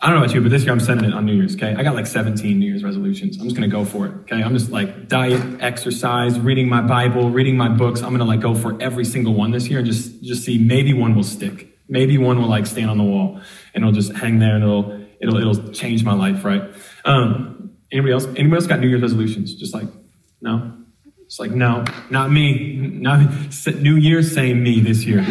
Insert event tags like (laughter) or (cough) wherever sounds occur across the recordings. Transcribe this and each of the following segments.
I don't know about you, but this year I'm sending it on New Year's, okay? I got like 17 New Year's resolutions. I'm just gonna go for it, okay? I'm just like diet, exercise, reading my Bible, reading my books. I'm gonna like go for every single one this year and just, just see maybe one will stick. Maybe one will like stand on the wall and it'll just hang there and it'll, it'll, it'll change my life, right? Um, anybody else? Anybody else got New Year's resolutions? Just like, no? It's like, no, not me. Not (laughs) New Year's, same me this year. (laughs)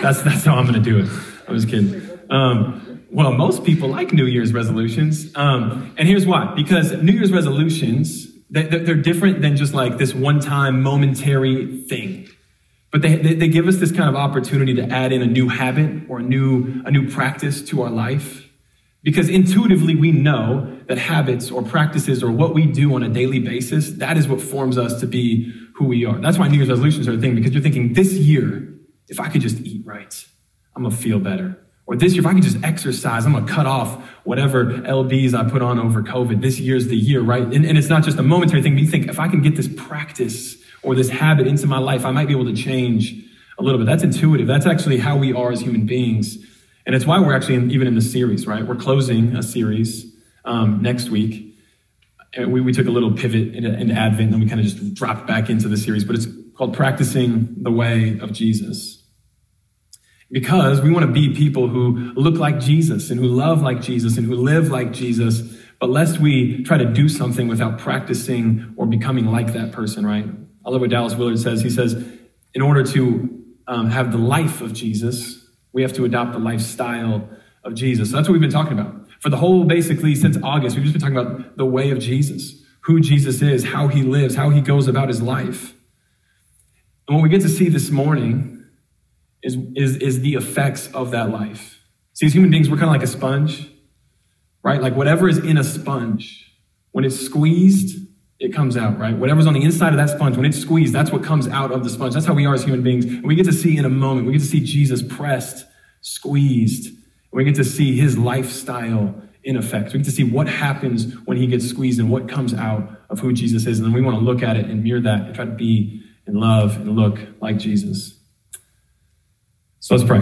that's, that's how I'm gonna do it. I was kidding. Um, well, most people like New Year's resolutions. Um, and here's why because New Year's resolutions, they're different than just like this one time momentary thing. But they, they give us this kind of opportunity to add in a new habit or a new, a new practice to our life. Because intuitively we know that habits or practices or what we do on a daily basis, that is what forms us to be who we are. That's why New Year's resolutions are a thing, because you're thinking, this year, if I could just eat right, I'm gonna feel better. Or this year, if I can just exercise, I'm going to cut off whatever LBs I put on over COVID. This year's the year, right? And, and it's not just a momentary thing, but you think if I can get this practice or this habit into my life, I might be able to change a little bit. That's intuitive. That's actually how we are as human beings. And it's why we're actually in, even in the series, right? We're closing a series um, next week. And we, we took a little pivot into, into Advent, and then we kind of just dropped back into the series, but it's called Practicing the Way of Jesus because we want to be people who look like Jesus and who love like Jesus and who live like Jesus. But lest we try to do something without practicing or becoming like that person, right? I love what Dallas Willard says. He says, in order to um, have the life of Jesus, we have to adopt the lifestyle of Jesus. So that's what we've been talking about. For the whole, basically, since August, we've just been talking about the way of Jesus, who Jesus is, how he lives, how he goes about his life. And what we get to see this morning is, is, is the effects of that life. See, as human beings, we're kind of like a sponge, right? Like whatever is in a sponge, when it's squeezed, it comes out, right? Whatever's on the inside of that sponge, when it's squeezed, that's what comes out of the sponge. That's how we are as human beings. And we get to see in a moment, we get to see Jesus pressed, squeezed. We get to see his lifestyle in effect. We get to see what happens when he gets squeezed and what comes out of who Jesus is. And then we want to look at it and mirror that and try to be and love and look like Jesus. So let's pray.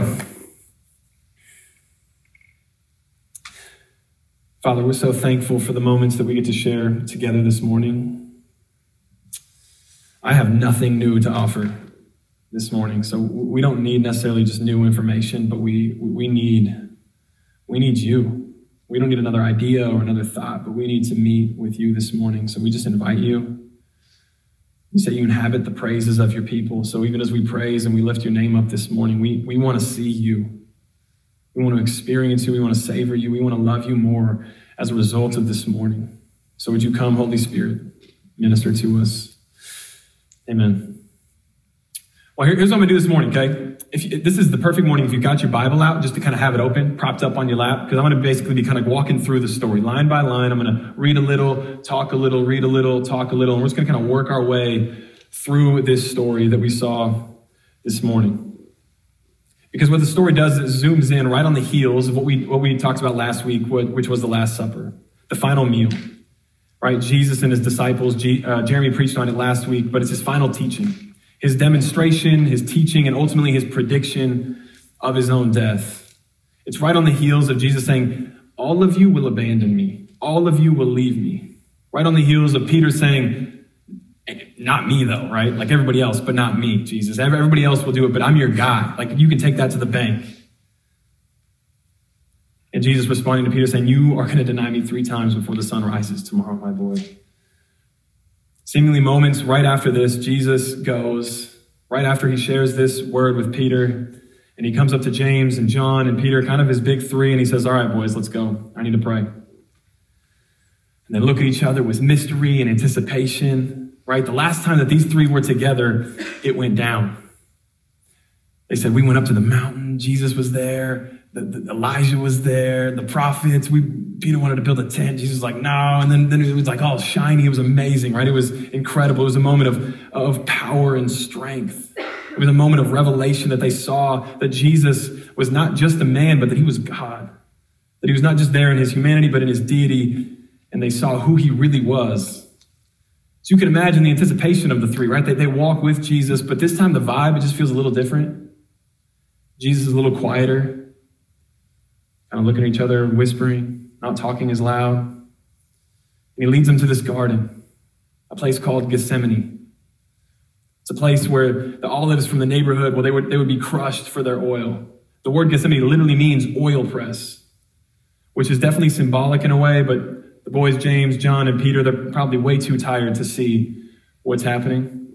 Father, we're so thankful for the moments that we get to share together this morning. I have nothing new to offer this morning, so we don't need necessarily just new information, but we, we need we need you. We don't need another idea or another thought, but we need to meet with you this morning. So we just invite you. You say you inhabit the praises of your people. So even as we praise and we lift your name up this morning, we, we want to see you. We want to experience you. We want to savor you. We want to love you more as a result of this morning. So would you come, Holy Spirit, minister to us? Amen. Well, here's what I'm going to do this morning, okay? If you, this is the perfect morning if you got your Bible out, just to kind of have it open, propped up on your lap, because I'm going to basically be kind of walking through the story line by line. I'm going to read a little, talk a little, read a little, talk a little, and we're just going to kind of work our way through this story that we saw this morning. Because what the story does is it zooms in right on the heels of what we, what we talked about last week, which was the Last Supper, the final meal. Right? Jesus and his disciples, uh, Jeremy preached on it last week, but it's his final teaching his demonstration, his teaching, and ultimately his prediction of his own death. It's right on the heels of Jesus saying, All of you will abandon me, all of you will leave me. Right on the heels of Peter saying, Not me, though, right? Like everybody else, but not me, Jesus. Everybody else will do it, but I'm your guy. Like you can take that to the bank. And Jesus responding to Peter saying, You are going to deny me three times before the sun rises tomorrow, my boy. Seemingly moments right after this, Jesus goes, right after he shares this word with Peter, and he comes up to James and John and Peter, kind of his big three, and he says, All right, boys, let's go. I need to pray. And they look at each other with mystery and anticipation, right? The last time that these three were together, it went down. They said, We went up to the mountain, Jesus was there, the, the, Elijah was there, the prophets. We Peter wanted to build a tent. Jesus was like, no. And then, then it was like all shiny. It was amazing, right? It was incredible. It was a moment of, of power and strength. It was a moment of revelation that they saw that Jesus was not just a man, but that he was God. That he was not just there in his humanity, but in his deity. And they saw who he really was. So you can imagine the anticipation of the three, right? They, they walk with Jesus, but this time the vibe, it just feels a little different. Jesus is a little quieter kind of looking at each other, whispering, not talking as loud. And he leads them to this garden, a place called Gethsemane. It's a place where the olives from the neighborhood, well, they would, they would be crushed for their oil. The word Gethsemane literally means oil press, which is definitely symbolic in a way, but the boys, James, John, and Peter, they're probably way too tired to see what's happening.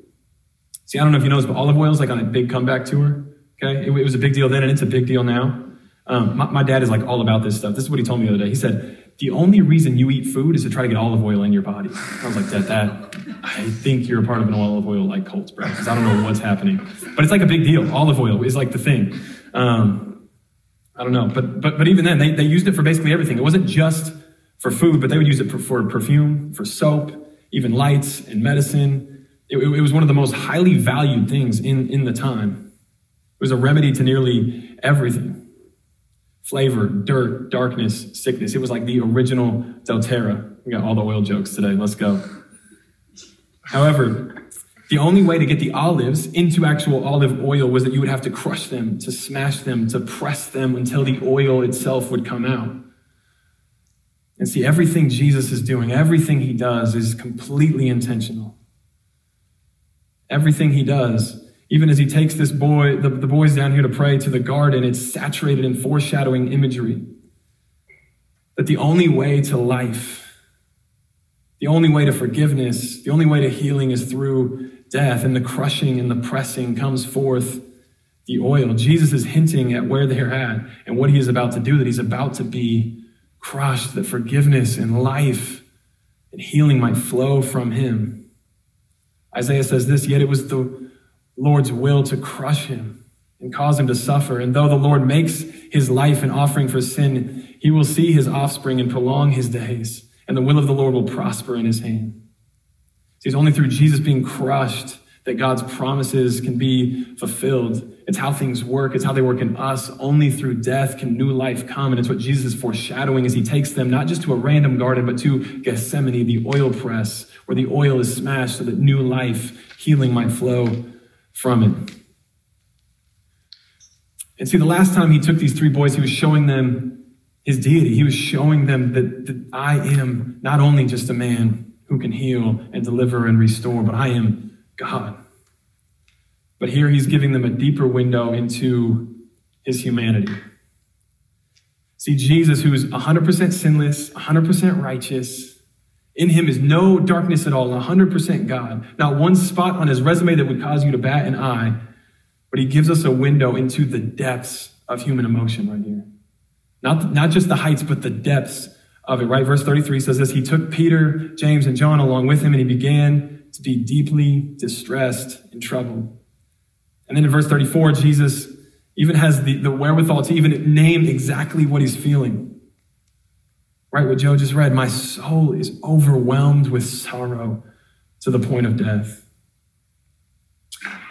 See, I don't know if you this, but olive oil is like on a big comeback tour. Okay, it, it was a big deal then, and it's a big deal now. Um, my, my, dad is like all about this stuff. This is what he told me the other day. He said, The only reason you eat food is to try to get olive oil in your body. I was like, Dad, that, I think you're a part of an olive oil like cult, bro, because I don't know what's happening. But it's like a big deal. Olive oil is like the thing. Um, I don't know. But, but, but even then, they, they used it for basically everything. It wasn't just for food, but they would use it for, for perfume, for soap, even lights and medicine. It, it, was one of the most highly valued things in, in the time. It was a remedy to nearly everything flavor, dirt, darkness, sickness. It was like the original doTERRA. We got all the oil jokes today. Let's go. However, the only way to get the olives into actual olive oil was that you would have to crush them, to smash them, to press them until the oil itself would come out. And see, everything Jesus is doing, everything he does is completely intentional. Everything he does, even as he takes this boy, the, the boys down here to pray to the garden, it's saturated in foreshadowing imagery. That the only way to life, the only way to forgiveness, the only way to healing is through death, and the crushing and the pressing comes forth the oil. Jesus is hinting at where they're at and what he is about to do, that he's about to be crushed, that forgiveness and life and healing might flow from him. Isaiah says this Yet it was the Lord's will to crush him and cause him to suffer. And though the Lord makes his life an offering for sin, he will see his offspring and prolong his days, and the will of the Lord will prosper in his hand. See, it's only through Jesus being crushed that God's promises can be fulfilled. It's how things work. It's how they work in us. Only through death can new life come. And it's what Jesus is foreshadowing as he takes them not just to a random garden, but to Gethsemane, the oil press, where the oil is smashed so that new life, healing might flow from it. And see, the last time he took these three boys, he was showing them his deity. He was showing them that, that I am not only just a man who can heal and deliver and restore, but I am God. But here he's giving them a deeper window into his humanity. See, Jesus, who is 100% sinless, 100% righteous, in him is no darkness at all, 100% God. Not one spot on his resume that would cause you to bat an eye, but he gives us a window into the depths of human emotion right here. Not, not just the heights, but the depths of it, right? Verse 33 says this He took Peter, James, and John along with him, and he began to be deeply distressed and troubled. And then in verse 34, Jesus even has the, the wherewithal to even name exactly what he's feeling. Right, what Joe just read, my soul is overwhelmed with sorrow to the point of death.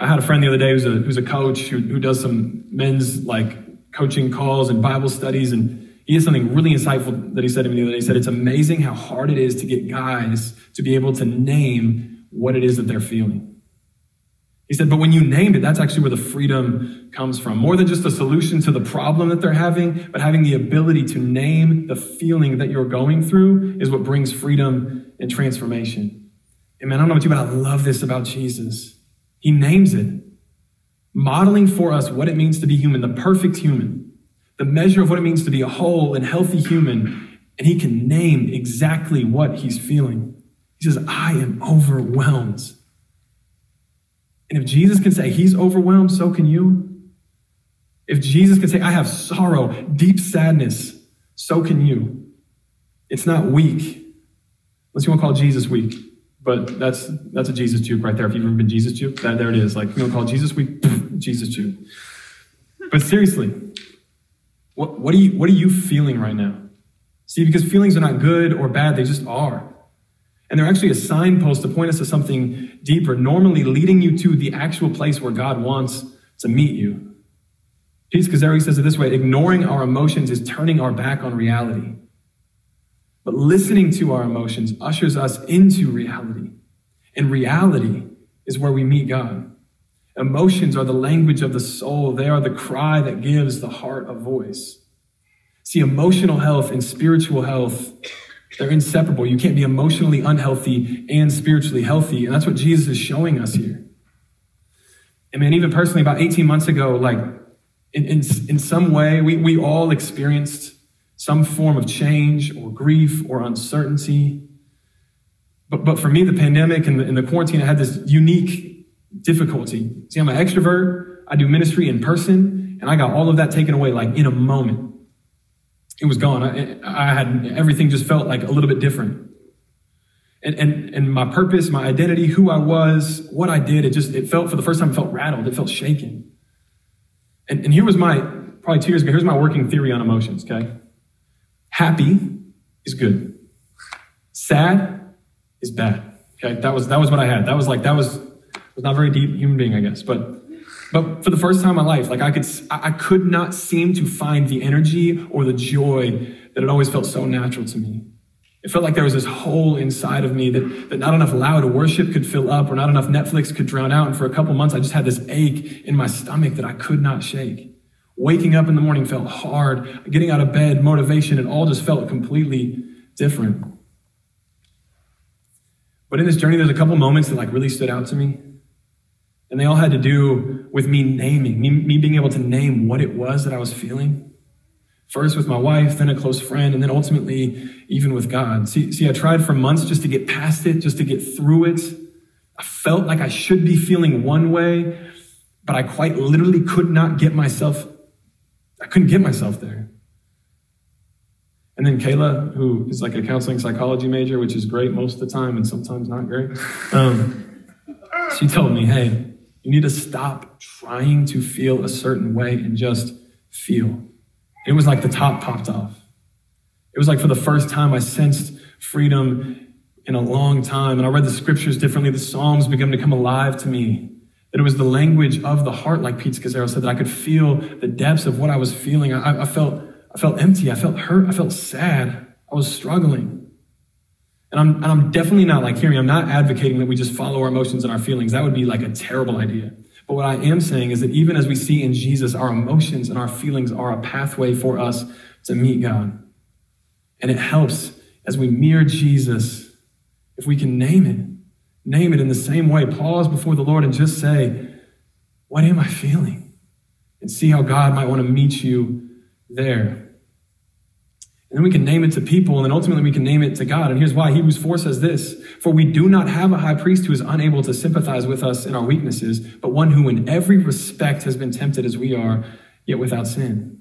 I had a friend the other day who's a, who's a coach who, who does some men's like coaching calls and Bible studies. And he has something really insightful that he said to me the other day. He said, It's amazing how hard it is to get guys to be able to name what it is that they're feeling. He said, but when you named it, that's actually where the freedom comes from. More than just a solution to the problem that they're having, but having the ability to name the feeling that you're going through is what brings freedom and transformation. And man, I don't know about you, but I love this about Jesus. He names it, modeling for us what it means to be human, the perfect human, the measure of what it means to be a whole and healthy human. And he can name exactly what he's feeling. He says, I am overwhelmed. And if Jesus can say he's overwhelmed, so can you. If Jesus can say, I have sorrow, deep sadness, so can you. It's not weak. Unless you want to call Jesus weak. But that's that's a Jesus juke right there. If you've ever been Jesus juke, that there it is. Like you want to call Jesus weak, Jesus juke. But seriously, what, what, are you, what are you feeling right now? See, because feelings are not good or bad, they just are. And they're actually a signpost to point us to something deeper, normally leading you to the actual place where God wants to meet you. Pete Scazzero says it this way ignoring our emotions is turning our back on reality. But listening to our emotions ushers us into reality. And reality is where we meet God. Emotions are the language of the soul, they are the cry that gives the heart a voice. See, emotional health and spiritual health, they're inseparable. You can't be emotionally unhealthy and spiritually healthy. And that's what Jesus is showing us here. And man, even personally, about 18 months ago, like in, in, in some way, we, we all experienced some form of change or grief or uncertainty. But, but for me, the pandemic and the, and the quarantine, I had this unique difficulty. See, I'm an extrovert. I do ministry in person, and I got all of that taken away like in a moment. It was gone. I, I had everything just felt like a little bit different. And, and, and my purpose, my identity, who I was, what I did, it just, it felt for the first time, it felt rattled. It felt shaken. And, and here was my, probably two years ago, here's my working theory on emotions, okay? Happy is good. Sad is bad. Okay, that was that was what I had. That was like that was was not very deep human being, I guess. But but for the first time in my life, like I could I could not seem to find the energy or the joy that had always felt so natural to me. It felt like there was this hole inside of me that, that not enough loud worship could fill up or not enough Netflix could drown out. And for a couple months, I just had this ache in my stomach that I could not shake. Waking up in the morning felt hard. Getting out of bed, motivation, it all just felt completely different. But in this journey, there's a couple moments that like really stood out to me. And they all had to do with me naming, me, me being able to name what it was that I was feeling. First with my wife, then a close friend, and then ultimately even with God. See, see, I tried for months just to get past it, just to get through it. I felt like I should be feeling one way, but I quite literally could not get myself I couldn't get myself there. And then Kayla, who is like a counseling psychology major, which is great most of the time and sometimes not great, um, she told me, hey, you need to stop trying to feel a certain way and just feel. It was like the top popped off. It was like for the first time I sensed freedom in a long time. And I read the scriptures differently. The Psalms began to come alive to me. That it was the language of the heart, like Pete Scazzero said, that I could feel the depths of what I was feeling. I, I, felt, I felt empty. I felt hurt. I felt sad. I was struggling. And I'm, and I'm definitely not like, hearing, I'm not advocating that we just follow our emotions and our feelings. That would be like a terrible idea. But what I am saying is that even as we see in Jesus, our emotions and our feelings are a pathway for us to meet God. And it helps as we mirror Jesus if we can name it name it in the same way. Pause before the Lord and just say, What am I feeling? And see how God might want to meet you there. And then we can name it to people, and then ultimately we can name it to God. And here's why Hebrews 4 says this For we do not have a high priest who is unable to sympathize with us in our weaknesses, but one who in every respect has been tempted as we are, yet without sin.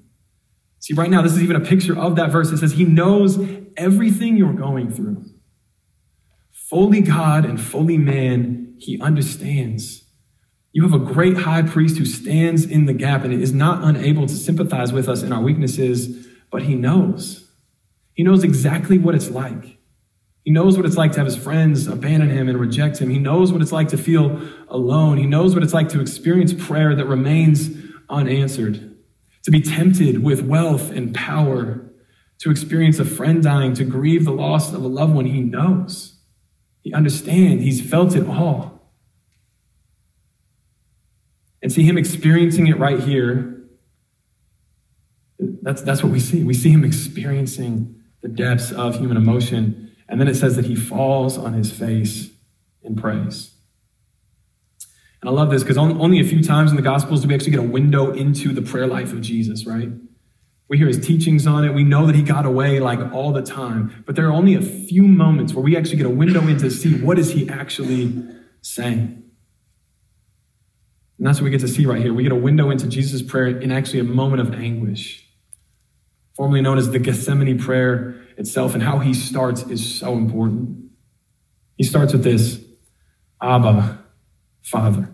See, right now, this is even a picture of that verse. It says, He knows everything you're going through fully God and fully man, he understands. You have a great high priest who stands in the gap and is not unable to sympathize with us in our weaknesses, but he knows. He knows exactly what it's like. He knows what it's like to have his friends abandon him and reject him. He knows what it's like to feel alone. He knows what it's like to experience prayer that remains unanswered, to be tempted with wealth and power, to experience a friend dying, to grieve the loss of a loved one. He knows. He understands. He's felt it all. And see him experiencing it right here. That's, that's what we see. We see him experiencing the depths of human emotion. And then it says that he falls on his face in praise. And I love this because only a few times in the Gospels do we actually get a window into the prayer life of Jesus, right? We hear his teachings on it. We know that he got away like all the time. But there are only a few moments where we actually get a window in to see what is he actually saying. And that's what we get to see right here. We get a window into Jesus' prayer in actually a moment of anguish, formerly known as the Gethsemane prayer itself. And how he starts is so important. He starts with this Abba, Father.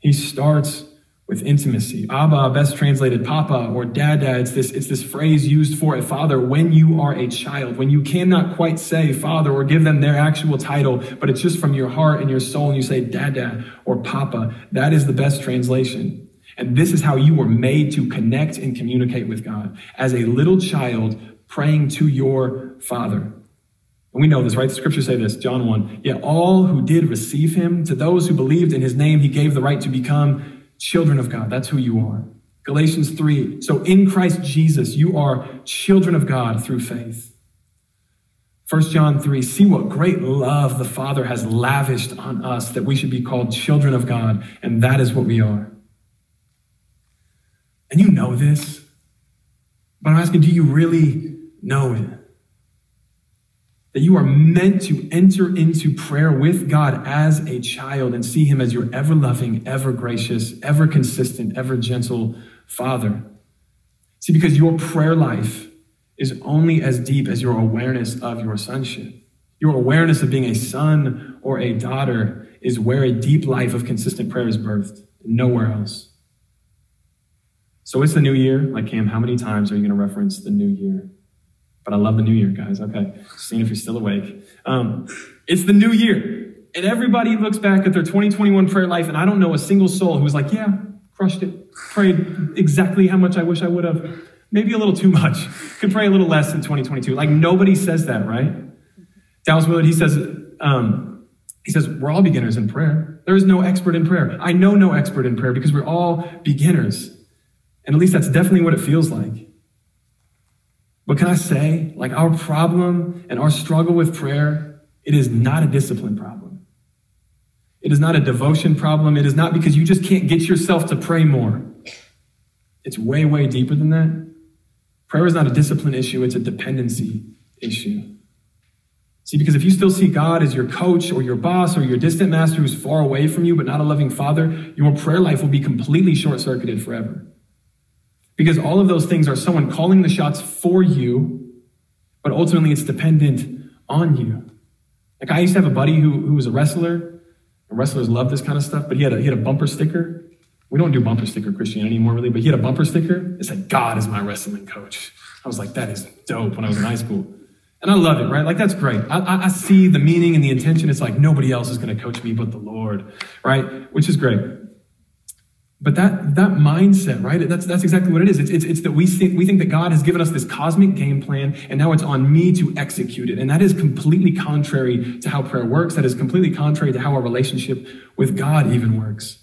He starts with intimacy. Abba, best translated Papa or Dada. It's this, it's this phrase used for a father when you are a child, when you cannot quite say father or give them their actual title, but it's just from your heart and your soul and you say Dada or Papa. That is the best translation. And this is how you were made to connect and communicate with God as a little child praying to your father. And we know this, right? The scriptures say this, John 1. Yet all who did receive him, to those who believed in his name, he gave the right to become children of God. That's who you are. Galatians 3. So in Christ Jesus, you are children of God through faith. 1 John 3. See what great love the Father has lavished on us that we should be called children of God, and that is what we are. And you know this, but I'm asking, do you really know it? That you are meant to enter into prayer with God as a child and see Him as your ever loving, ever gracious, ever consistent, ever gentle Father. See, because your prayer life is only as deep as your awareness of your sonship. Your awareness of being a son or a daughter is where a deep life of consistent prayer is birthed, nowhere else. So it's the new year. Like, Cam, how many times are you going to reference the new year? But I love the new year, guys. Okay. Seeing if you're still awake. Um, it's the new year. And everybody looks back at their 2021 prayer life, and I don't know a single soul who's like, yeah, crushed it, prayed exactly how much I wish I would have. Maybe a little too much. (laughs) Could pray a little less in 2022. Like nobody says that, right? Dallas Willard, he says, um, he says, we're all beginners in prayer. There is no expert in prayer. I know no expert in prayer because we're all beginners. And at least that's definitely what it feels like. But can I say, like our problem and our struggle with prayer, it is not a discipline problem. It is not a devotion problem. It is not because you just can't get yourself to pray more. It's way, way deeper than that. Prayer is not a discipline issue, it's a dependency issue. See, because if you still see God as your coach or your boss or your distant master who's far away from you but not a loving father, your prayer life will be completely short circuited forever. Because all of those things are someone calling the shots for you, but ultimately it's dependent on you. Like I used to have a buddy who, who was a wrestler, and wrestlers love this kind of stuff, but he had a, he had a bumper sticker. We don't do bumper sticker Christianity anymore, really, but he had a bumper sticker. It said, God is my wrestling coach. I was like, that is dope when I was in high school. And I love it, right? Like, that's great. I, I, I see the meaning and the intention. It's like nobody else is going to coach me but the Lord, right? Which is great. But that, that mindset, right? That's, that's exactly what it is. It's, it's, it's that we think, we think that God has given us this cosmic game plan and now it's on me to execute it. And that is completely contrary to how prayer works. That is completely contrary to how our relationship with God even works.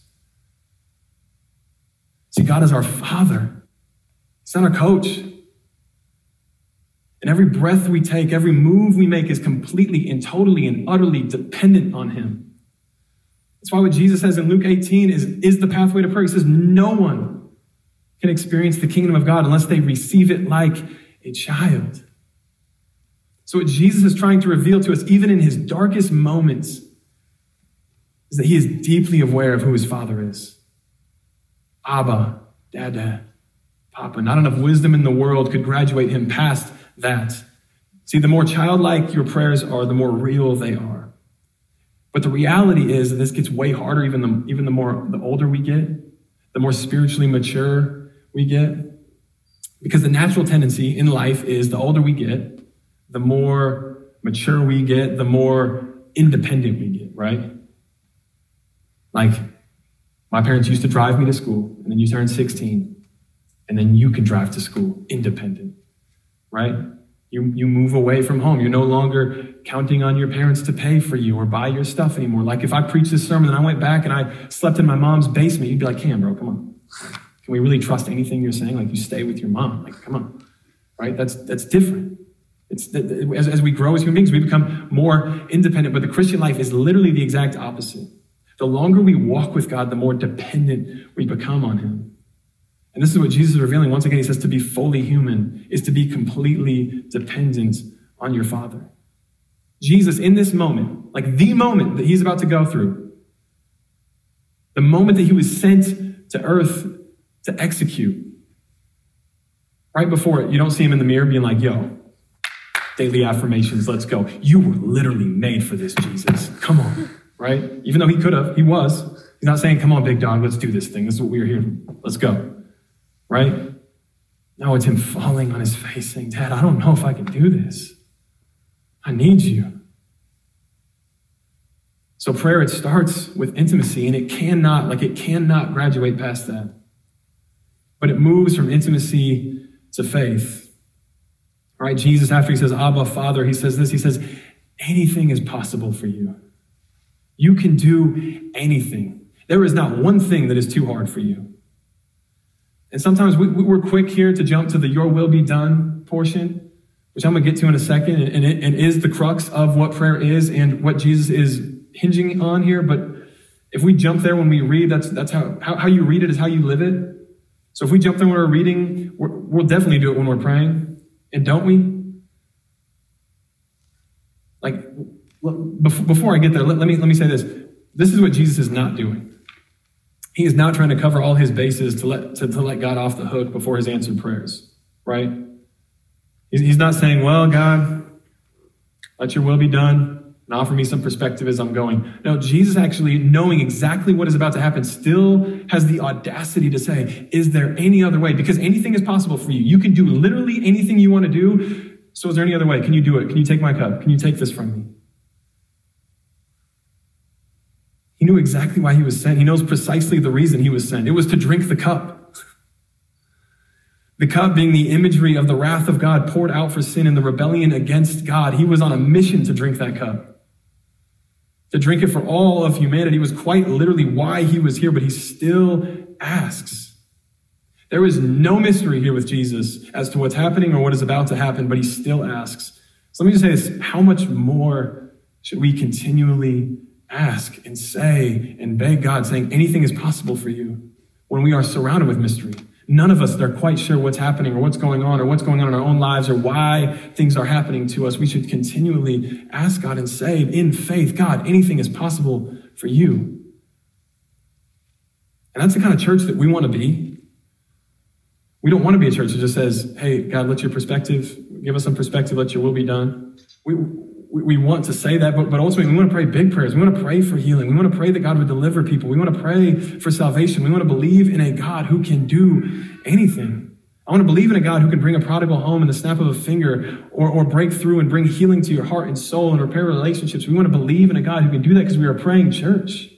See, God is our Father. He's not our coach. And every breath we take, every move we make is completely and totally and utterly dependent on Him. That's why what Jesus says in Luke 18 is, is the pathway to prayer. He says, No one can experience the kingdom of God unless they receive it like a child. So, what Jesus is trying to reveal to us, even in his darkest moments, is that he is deeply aware of who his father is. Abba, Dada, Papa. Not enough wisdom in the world could graduate him past that. See, the more childlike your prayers are, the more real they are. But the reality is that this gets way harder even the, even the more the older we get, the more spiritually mature we get. Because the natural tendency in life is the older we get, the more mature we get, the more independent we get, right? Like, my parents used to drive me to school, and then you turn 16, and then you can drive to school independent, right? You, you move away from home. You're no longer counting on your parents to pay for you or buy your stuff anymore. Like if I preached this sermon and I went back and I slept in my mom's basement, you'd be like, Cam, bro, come on. Can we really trust anything you're saying? Like you stay with your mom. Like, come on. Right? That's, that's different. It's, as, as we grow as human beings, we become more independent. But the Christian life is literally the exact opposite. The longer we walk with God, the more dependent we become on Him. And this is what Jesus is revealing. Once again, he says to be fully human is to be completely dependent on your Father. Jesus, in this moment, like the moment that he's about to go through, the moment that he was sent to earth to execute, right before it, you don't see him in the mirror being like, yo, daily affirmations, let's go. You were literally made for this, Jesus. Come on, right? Even though he could have, he was. He's not saying, come on, big dog, let's do this thing. This is what we're here. For. Let's go right? No, it's him falling on his face saying, Dad, I don't know if I can do this. I need you. So prayer, it starts with intimacy and it cannot, like it cannot graduate past that. But it moves from intimacy to faith. All right, Jesus, after he says, Abba, Father, he says this, he says, anything is possible for you. You can do anything. There is not one thing that is too hard for you. And sometimes we, we're quick here to jump to the your will be done portion, which I'm going to get to in a second, and it and is the crux of what prayer is and what Jesus is hinging on here. But if we jump there when we read, that's, that's how, how, how you read it is how you live it. So if we jump there when we're reading, we will definitely do it when we're praying. And don't we? Like, before I get there, let, let, me, let me say this. This is what Jesus is not doing. He is now trying to cover all his bases to let, to, to let God off the hook before his answered prayers, right? He's, he's not saying, well, God, let your will be done and offer me some perspective as I'm going. No, Jesus actually, knowing exactly what is about to happen, still has the audacity to say, Is there any other way? Because anything is possible for you. You can do literally anything you want to do. So, is there any other way? Can you do it? Can you take my cup? Can you take this from me? He knew exactly why he was sent. He knows precisely the reason he was sent. It was to drink the cup. The cup being the imagery of the wrath of God poured out for sin and the rebellion against God. He was on a mission to drink that cup. To drink it for all of humanity was quite literally why he was here, but he still asks. There is no mystery here with Jesus as to what's happening or what is about to happen, but he still asks. So let me just say this how much more should we continually ask and say and beg God, saying anything is possible for you when we are surrounded with mystery. None of us are quite sure what's happening or what's going on or what's going on in our own lives or why things are happening to us. We should continually ask God and say in faith, God, anything is possible for you. And that's the kind of church that we want to be. We don't want to be a church that just says, hey, God, let your perspective, give us some perspective, let your will be done. We, we want to say that, but, but ultimately we want to pray big prayers. We want to pray for healing. We want to pray that God would deliver people. We want to pray for salvation. We want to believe in a God who can do anything. I want to believe in a God who can bring a prodigal home in the snap of a finger or, or break through and bring healing to your heart and soul and repair relationships. We want to believe in a God who can do that because we are praying church.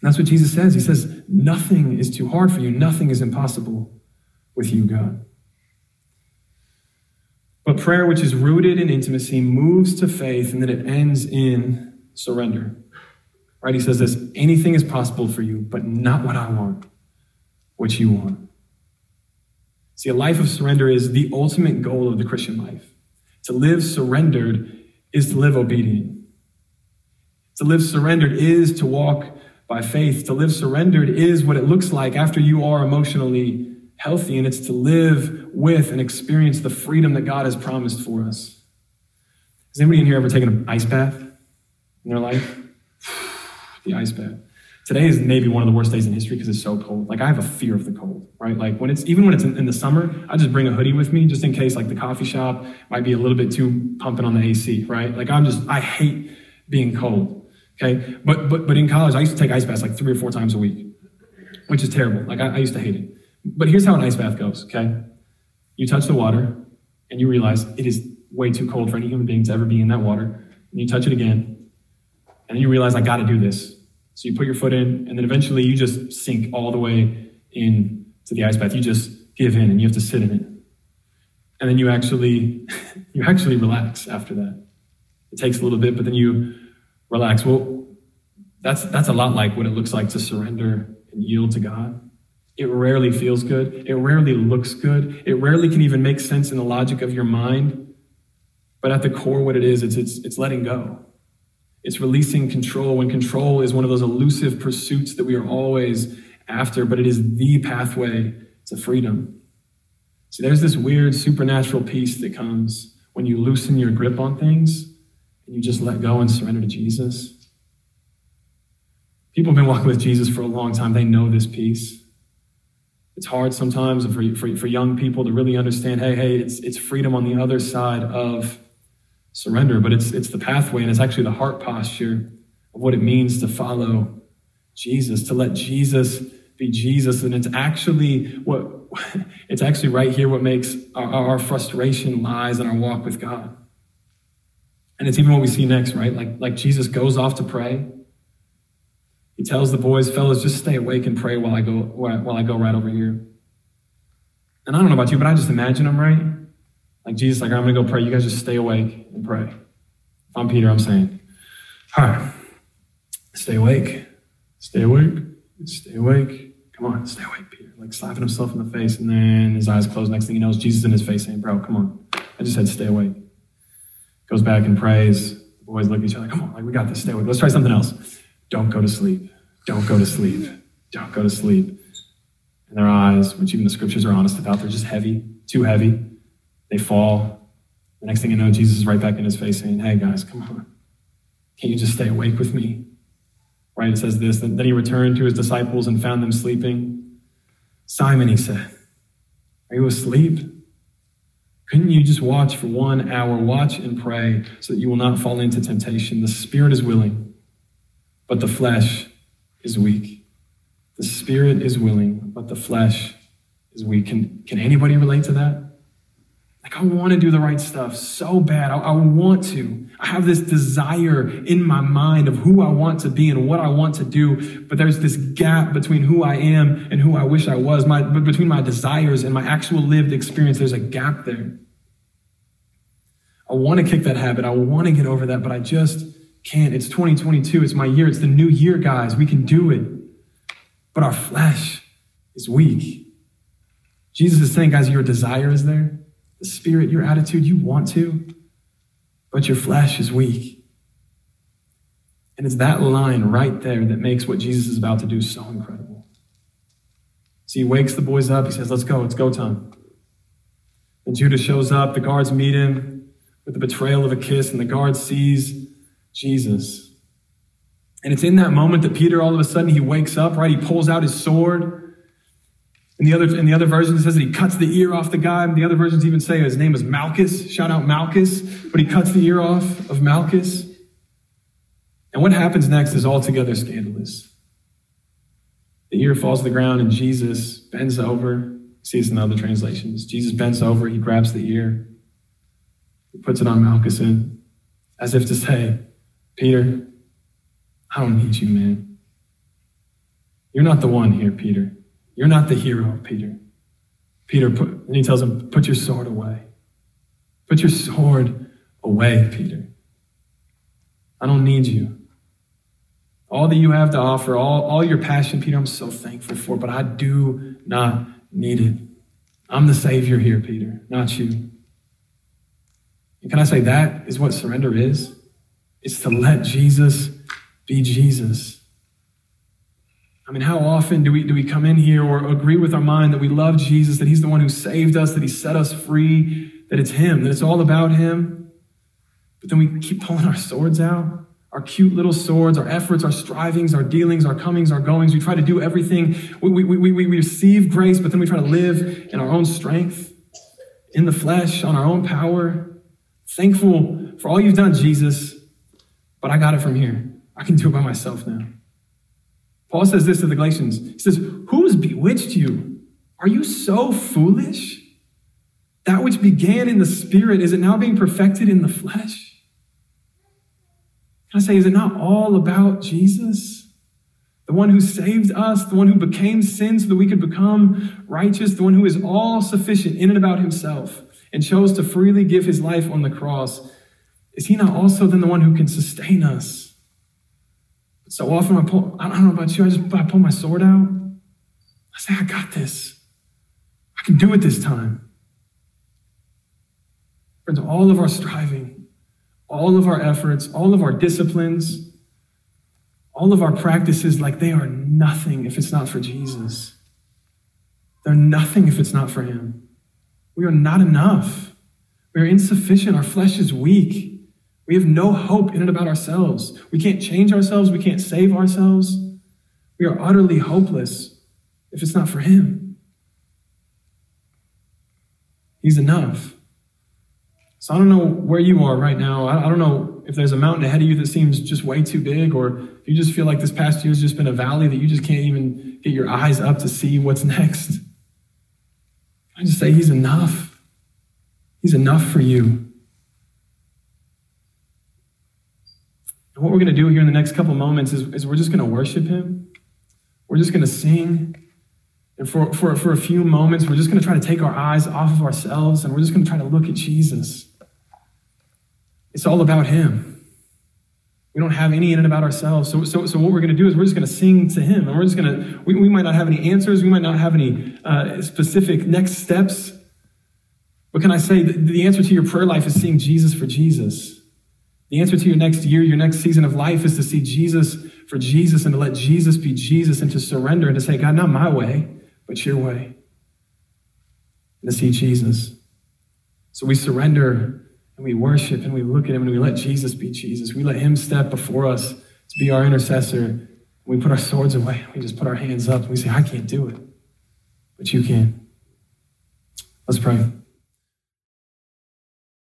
And that's what Jesus says. He says, Nothing is too hard for you, nothing is impossible with you, God. But prayer, which is rooted in intimacy, moves to faith and then it ends in surrender. Right? He says this anything is possible for you, but not what I want, what you want. See, a life of surrender is the ultimate goal of the Christian life. To live surrendered is to live obedient. To live surrendered is to walk by faith. To live surrendered is what it looks like after you are emotionally healthy, and it's to live with and experience the freedom that God has promised for us. Has anybody in here ever taken an ice bath in their life? (sighs) the ice bath. Today is maybe one of the worst days in history because it's so cold. Like I have a fear of the cold, right? Like when it's even when it's in, in, the summer, I just bring a hoodie with me just in case like the coffee shop might be a little bit too pumping on the AC, right? Like I'm just I hate being cold. Okay, but but but in college I used to take ice baths like three or four times a week, which is terrible. Like I, I used to hate it. But here's how an ice bath goes, okay? You touch the water and you realize it is way too cold for any human being to ever be in that water. And you touch it again, and you realize, I got to do this. So you put your foot in, and then eventually you just sink all the way in to the ice bath. You just give in and you have to sit in it. And then you actually (laughs) you actually relax after that. It takes a little bit, but then you relax. Well, that's that's a lot like what it looks like to surrender and yield to God. It rarely feels good. It rarely looks good. It rarely can even make sense in the logic of your mind. But at the core, what it is, it's, it's, it's letting go. It's releasing control when control is one of those elusive pursuits that we are always after, but it is the pathway to freedom. See, there's this weird supernatural peace that comes when you loosen your grip on things and you just let go and surrender to Jesus. People have been walking with Jesus for a long time. They know this peace. It's hard sometimes for, for, for young people to really understand hey, hey, it's, it's freedom on the other side of surrender, but it's, it's the pathway and it's actually the heart posture of what it means to follow Jesus, to let Jesus be Jesus. And it's actually what (laughs) it's actually right here what makes our, our frustration lies in our walk with God. And it's even what we see next, right? Like, like Jesus goes off to pray. He tells the boys, fellas, just stay awake and pray while I go while I go right over here. And I don't know about you, but I just imagine him, right? Like Jesus, like, I'm gonna go pray. You guys just stay awake and pray. If I'm Peter, I'm saying, all right, stay awake, stay awake, stay awake. Come on, stay awake, Peter. Like slapping himself in the face, and then his eyes close. Next thing he knows, Jesus in his face saying, Bro, come on. I just said stay awake. Goes back and prays. The boys look at each other, come on, like we got this, stay awake. Let's try something else. Don't go to sleep. Don't go to sleep. Don't go to sleep. And their eyes, which even the scriptures are honest about, they're just heavy, too heavy. They fall. The next thing you know, Jesus is right back in his face saying, Hey guys, come on. Can't you just stay awake with me? Right? It says this. Then he returned to his disciples and found them sleeping. Simon, he said, Are you asleep? Couldn't you just watch for one hour? Watch and pray so that you will not fall into temptation. The spirit is willing, but the flesh is weak. The spirit is willing, but the flesh is weak. Can, can anybody relate to that? Like, I want to do the right stuff so bad. I, I, want to. I have this desire in my mind of who I want to be and what I want to do. But there's this gap between who I am and who I wish I was. My, between my desires and my actual lived experience, there's a gap there. I want to kick that habit. I want to get over that, but I just can't. It's 2022. It's my year. It's the new year, guys. We can do it. But our flesh is weak. Jesus is saying, guys, your desire is there the spirit, your attitude, you want to, but your flesh is weak. And it's that line right there that makes what Jesus is about to do so incredible. So he wakes the boys up. He says, Let's go, it's go time. And Judas shows up. The guards meet him with the betrayal of a kiss, and the guard sees Jesus. And it's in that moment that Peter, all of a sudden, he wakes up, right? He pulls out his sword. In the other, in the other version, says that he cuts the ear off the guy. The other versions even say his name is Malchus. Shout out Malchus. But he cuts the ear off of Malchus. And what happens next is altogether scandalous. The ear falls to the ground, and Jesus bends over. See this in other translations. Jesus bends over, he grabs the ear, he puts it on Malchus, as if to say, Peter, I don't need you, man. You're not the one here, Peter. You're not the hero, Peter. Peter, put, and he tells him, Put your sword away. Put your sword away, Peter. I don't need you. All that you have to offer, all, all your passion, Peter, I'm so thankful for, but I do not need it. I'm the Savior here, Peter, not you. And can I say that is what surrender is? It's to let Jesus be Jesus. I mean, how often do we, do we come in here or agree with our mind that we love Jesus, that He's the one who saved us, that He set us free, that it's Him, that it's all about Him? But then we keep pulling our swords out, our cute little swords, our efforts, our strivings, our dealings, our comings, our goings. We try to do everything. We, we, we, we receive grace, but then we try to live in our own strength, in the flesh, on our own power. Thankful for all you've done, Jesus, but I got it from here. I can do it by myself now. Paul says this to the Galatians. He says, Who has bewitched you? Are you so foolish? That which began in the spirit, is it now being perfected in the flesh? Can I say, is it not all about Jesus? The one who saved us, the one who became sin so that we could become righteous, the one who is all sufficient in and about himself and chose to freely give his life on the cross. Is he not also then the one who can sustain us? So often I pull, I don't know about you, I just I pull my sword out. I say, I got this. I can do it this time. Friends, all of our striving, all of our efforts, all of our disciplines, all of our practices, like they are nothing if it's not for Jesus. They're nothing if it's not for Him. We are not enough. We are insufficient. Our flesh is weak. We have no hope in and about ourselves. We can't change ourselves. We can't save ourselves. We are utterly hopeless if it's not for Him. He's enough. So I don't know where you are right now. I don't know if there's a mountain ahead of you that seems just way too big, or if you just feel like this past year has just been a valley that you just can't even get your eyes up to see what's (laughs) next. I just say He's enough. He's enough for you. And what we're going to do here in the next couple moments is, is we're just going to worship Him. We're just going to sing. And for, for, for a few moments, we're just going to try to take our eyes off of ourselves and we're just going to try to look at Jesus. It's all about Him. We don't have any in it about ourselves. So, so, so what we're going to do is we're just going to sing to Him. And we're just going to, we, we might not have any answers. We might not have any uh, specific next steps. But can I say the answer to your prayer life is seeing Jesus for Jesus? The answer to your next year, your next season of life is to see Jesus for Jesus and to let Jesus be Jesus and to surrender and to say, God, not my way, but your way. And to see Jesus. So we surrender and we worship and we look at him and we let Jesus be Jesus. We let him step before us to be our intercessor. We put our swords away. We just put our hands up and we say, I can't do it, but you can. Let's pray.